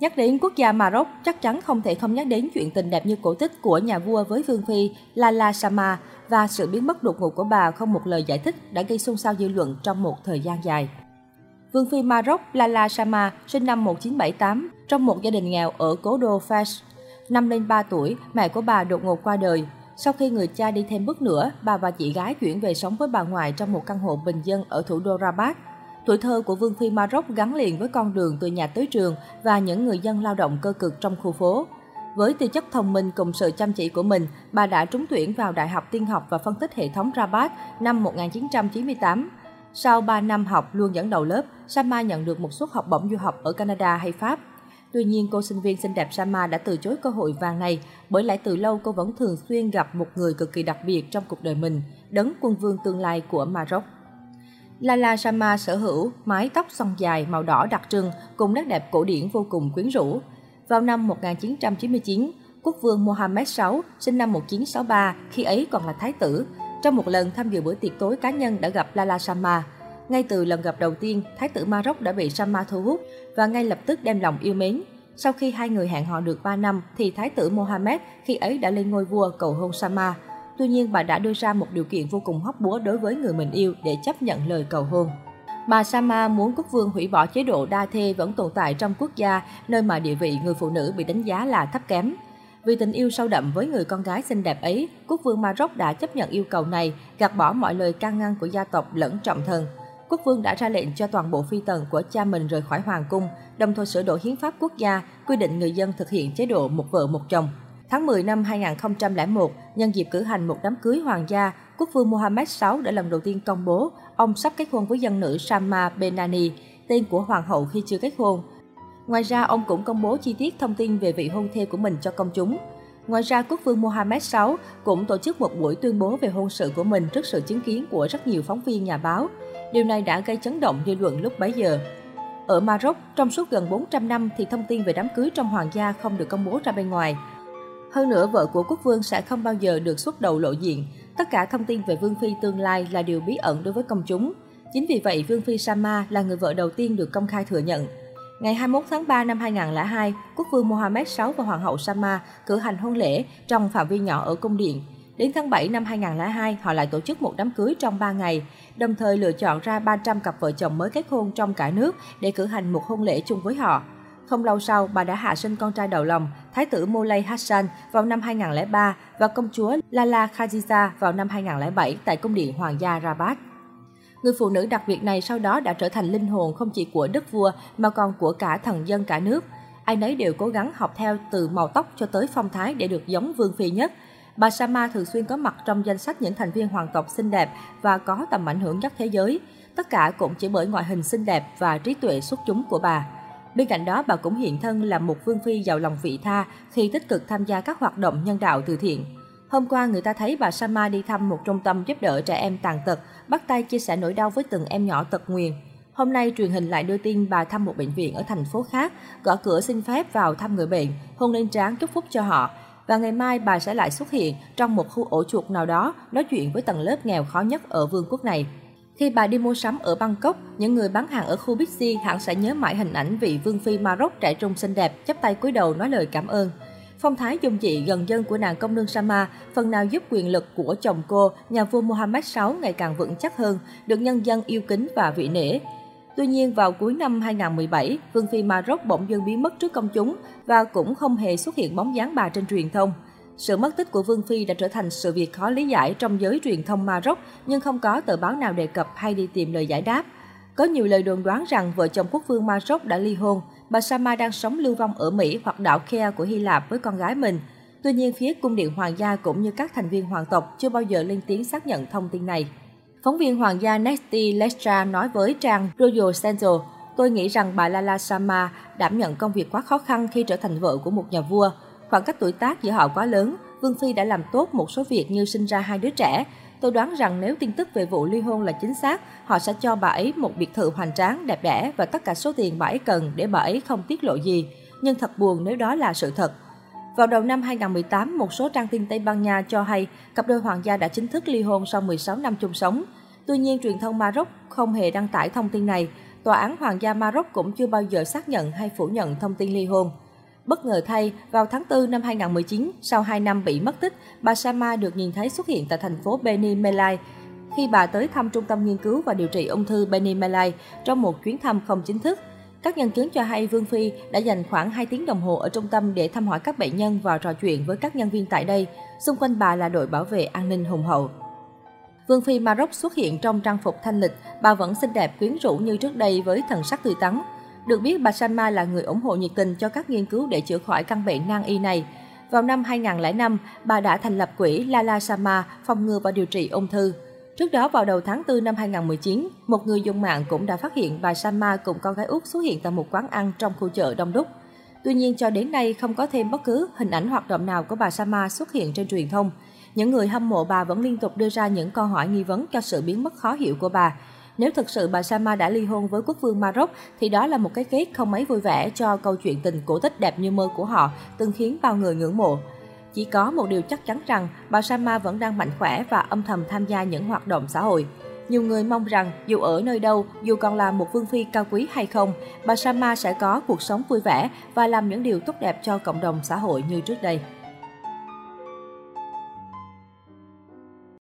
Nhắc đến quốc gia Maroc, chắc chắn không thể không nhắc đến chuyện tình đẹp như cổ tích của nhà vua với vương phi Lala Sama và sự biến mất đột ngột của bà không một lời giải thích đã gây xôn xao dư luận trong một thời gian dài. Vương phi Maroc Lala Sama sinh năm 1978 trong một gia đình nghèo ở cố đô Fes. Năm lên 3 tuổi, mẹ của bà đột ngột qua đời. Sau khi người cha đi thêm bước nữa, bà và chị gái chuyển về sống với bà ngoại trong một căn hộ bình dân ở thủ đô Rabat. Tuổi thơ của Vương Phi Maroc gắn liền với con đường từ nhà tới trường và những người dân lao động cơ cực trong khu phố. Với tư chất thông minh cùng sự chăm chỉ của mình, bà đã trúng tuyển vào Đại học Tiên học và Phân tích hệ thống Rabat năm 1998. Sau 3 năm học luôn dẫn đầu lớp, Sama nhận được một suất học bổng du học ở Canada hay Pháp. Tuy nhiên, cô sinh viên xinh đẹp Sama đã từ chối cơ hội vàng này, bởi lẽ từ lâu cô vẫn thường xuyên gặp một người cực kỳ đặc biệt trong cuộc đời mình, đấng quân vương tương lai của Maroc. Lala Sama sở hữu mái tóc xoăn dài màu đỏ đặc trưng cùng nét đẹp cổ điển vô cùng quyến rũ. Vào năm 1999, quốc vương Mohammed VI sinh năm 1963 khi ấy còn là thái tử. Trong một lần tham dự bữa tiệc tối cá nhân đã gặp Lala Sama. Ngay từ lần gặp đầu tiên, thái tử Maroc đã bị Sama thu hút và ngay lập tức đem lòng yêu mến. Sau khi hai người hẹn hò được 3 năm, thì thái tử Mohammed khi ấy đã lên ngôi vua cầu hôn Sama. Tuy nhiên, bà đã đưa ra một điều kiện vô cùng hóc búa đối với người mình yêu để chấp nhận lời cầu hôn. Bà Sama muốn quốc vương hủy bỏ chế độ đa thê vẫn tồn tại trong quốc gia, nơi mà địa vị người phụ nữ bị đánh giá là thấp kém. Vì tình yêu sâu đậm với người con gái xinh đẹp ấy, quốc vương Maroc đã chấp nhận yêu cầu này, gạt bỏ mọi lời can ngăn của gia tộc lẫn trọng thần. Quốc vương đã ra lệnh cho toàn bộ phi tần của cha mình rời khỏi hoàng cung, đồng thời sửa đổi hiến pháp quốc gia, quy định người dân thực hiện chế độ một vợ một chồng. Tháng 10 năm 2001, nhân dịp cử hành một đám cưới hoàng gia, quốc vương Mohammed VI đã lần đầu tiên công bố ông sắp kết hôn với dân nữ Sama Benani, tên của hoàng hậu khi chưa kết hôn. Ngoài ra, ông cũng công bố chi tiết thông tin về vị hôn thê của mình cho công chúng. Ngoài ra, quốc vương Mohammed VI cũng tổ chức một buổi tuyên bố về hôn sự của mình trước sự chứng kiến của rất nhiều phóng viên nhà báo. Điều này đã gây chấn động dư luận lúc bấy giờ. Ở Maroc, trong suốt gần 400 năm thì thông tin về đám cưới trong hoàng gia không được công bố ra bên ngoài. Hơn nữa, vợ của quốc vương sẽ không bao giờ được xuất đầu lộ diện. Tất cả thông tin về Vương Phi tương lai là điều bí ẩn đối với công chúng. Chính vì vậy, Vương Phi Sama là người vợ đầu tiên được công khai thừa nhận. Ngày 21 tháng 3 năm 2002, quốc vương Mohammed VI và hoàng hậu Sama cử hành hôn lễ trong phạm vi nhỏ ở cung điện. Đến tháng 7 năm 2002, họ lại tổ chức một đám cưới trong 3 ngày, đồng thời lựa chọn ra 300 cặp vợ chồng mới kết hôn trong cả nước để cử hành một hôn lễ chung với họ. Không lâu sau, bà đã hạ sinh con trai đầu lòng, Thái tử Moulay Hassan vào năm 2003 và công chúa Lala Khadija vào năm 2007 tại cung điện Hoàng gia Rabat. Người phụ nữ đặc biệt này sau đó đã trở thành linh hồn không chỉ của đức vua mà còn của cả thần dân cả nước. Ai nấy đều cố gắng học theo từ màu tóc cho tới phong thái để được giống vương phi nhất. Bà Sama thường xuyên có mặt trong danh sách những thành viên hoàng tộc xinh đẹp và có tầm ảnh hưởng nhất thế giới. Tất cả cũng chỉ bởi ngoại hình xinh đẹp và trí tuệ xuất chúng của bà. Bên cạnh đó, bà cũng hiện thân là một vương phi giàu lòng vị tha khi tích cực tham gia các hoạt động nhân đạo từ thiện. Hôm qua, người ta thấy bà Sama đi thăm một trung tâm giúp đỡ trẻ em tàn tật, bắt tay chia sẻ nỗi đau với từng em nhỏ tật nguyền. Hôm nay, truyền hình lại đưa tin bà thăm một bệnh viện ở thành phố khác, gõ cửa xin phép vào thăm người bệnh, hôn lên trán chúc phúc cho họ. Và ngày mai bà sẽ lại xuất hiện trong một khu ổ chuột nào đó, nói chuyện với tầng lớp nghèo khó nhất ở vương quốc này. Khi bà đi mua sắm ở Bangkok, những người bán hàng ở khu Bixi hẳn sẽ nhớ mãi hình ảnh vị vương phi Maroc trẻ trung xinh đẹp, chắp tay cúi đầu nói lời cảm ơn. Phong thái dung dị gần dân của nàng công nương Sama phần nào giúp quyền lực của chồng cô, nhà vua Mohammed VI ngày càng vững chắc hơn, được nhân dân yêu kính và vị nể. Tuy nhiên, vào cuối năm 2017, Vương phi Maroc bỗng dưng biến mất trước công chúng và cũng không hề xuất hiện bóng dáng bà trên truyền thông. Sự mất tích của Vương Phi đã trở thành sự việc khó lý giải trong giới truyền thông Maroc, nhưng không có tờ báo nào đề cập hay đi tìm lời giải đáp. Có nhiều lời đồn đoán rằng vợ chồng quốc vương Maroc đã ly hôn, bà Sama đang sống lưu vong ở Mỹ hoặc đảo Kea của Hy Lạp với con gái mình. Tuy nhiên, phía cung điện hoàng gia cũng như các thành viên hoàng tộc chưa bao giờ lên tiếng xác nhận thông tin này. Phóng viên hoàng gia Nesty Lestra nói với trang Royal Central, tôi nghĩ rằng bà Lala Sama đảm nhận công việc quá khó khăn khi trở thành vợ của một nhà vua. Khoảng cách tuổi tác giữa họ quá lớn, Vương Phi đã làm tốt một số việc như sinh ra hai đứa trẻ. Tôi đoán rằng nếu tin tức về vụ ly hôn là chính xác, họ sẽ cho bà ấy một biệt thự hoành tráng, đẹp đẽ và tất cả số tiền bà ấy cần để bà ấy không tiết lộ gì. Nhưng thật buồn nếu đó là sự thật. Vào đầu năm 2018, một số trang tin Tây Ban Nha cho hay cặp đôi hoàng gia đã chính thức ly hôn sau 16 năm chung sống. Tuy nhiên, truyền thông Maroc không hề đăng tải thông tin này. Tòa án Hoàng gia Maroc cũng chưa bao giờ xác nhận hay phủ nhận thông tin ly hôn. Bất ngờ thay, vào tháng 4 năm 2019, sau 2 năm bị mất tích, bà Sama được nhìn thấy xuất hiện tại thành phố Beni Melai khi bà tới thăm Trung tâm Nghiên cứu và Điều trị ung thư Beni Melai trong một chuyến thăm không chính thức. Các nhân chứng cho hay Vương Phi đã dành khoảng 2 tiếng đồng hồ ở trung tâm để thăm hỏi các bệnh nhân và trò chuyện với các nhân viên tại đây. Xung quanh bà là đội bảo vệ an ninh hùng hậu. Vương Phi Maroc xuất hiện trong trang phục thanh lịch, bà vẫn xinh đẹp quyến rũ như trước đây với thần sắc tươi tắn. Được biết, bà Salma là người ủng hộ nhiệt tình cho các nghiên cứu để chữa khỏi căn bệnh nan y này. Vào năm 2005, bà đã thành lập quỹ Lala Sama phòng ngừa và điều trị ung thư. Trước đó vào đầu tháng 4 năm 2019, một người dùng mạng cũng đã phát hiện bà Sama cùng con gái út xuất hiện tại một quán ăn trong khu chợ đông đúc. Tuy nhiên cho đến nay không có thêm bất cứ hình ảnh hoạt động nào của bà Sama xuất hiện trên truyền thông. Những người hâm mộ bà vẫn liên tục đưa ra những câu hỏi nghi vấn cho sự biến mất khó hiểu của bà. Nếu thực sự bà Sama đã ly hôn với quốc vương Maroc thì đó là một cái kết không mấy vui vẻ cho câu chuyện tình cổ tích đẹp như mơ của họ từng khiến bao người ngưỡng mộ. Chỉ có một điều chắc chắn rằng bà Sama vẫn đang mạnh khỏe và âm thầm tham gia những hoạt động xã hội. Nhiều người mong rằng dù ở nơi đâu, dù còn là một vương phi cao quý hay không, bà Sama sẽ có cuộc sống vui vẻ và làm những điều tốt đẹp cho cộng đồng xã hội như trước đây.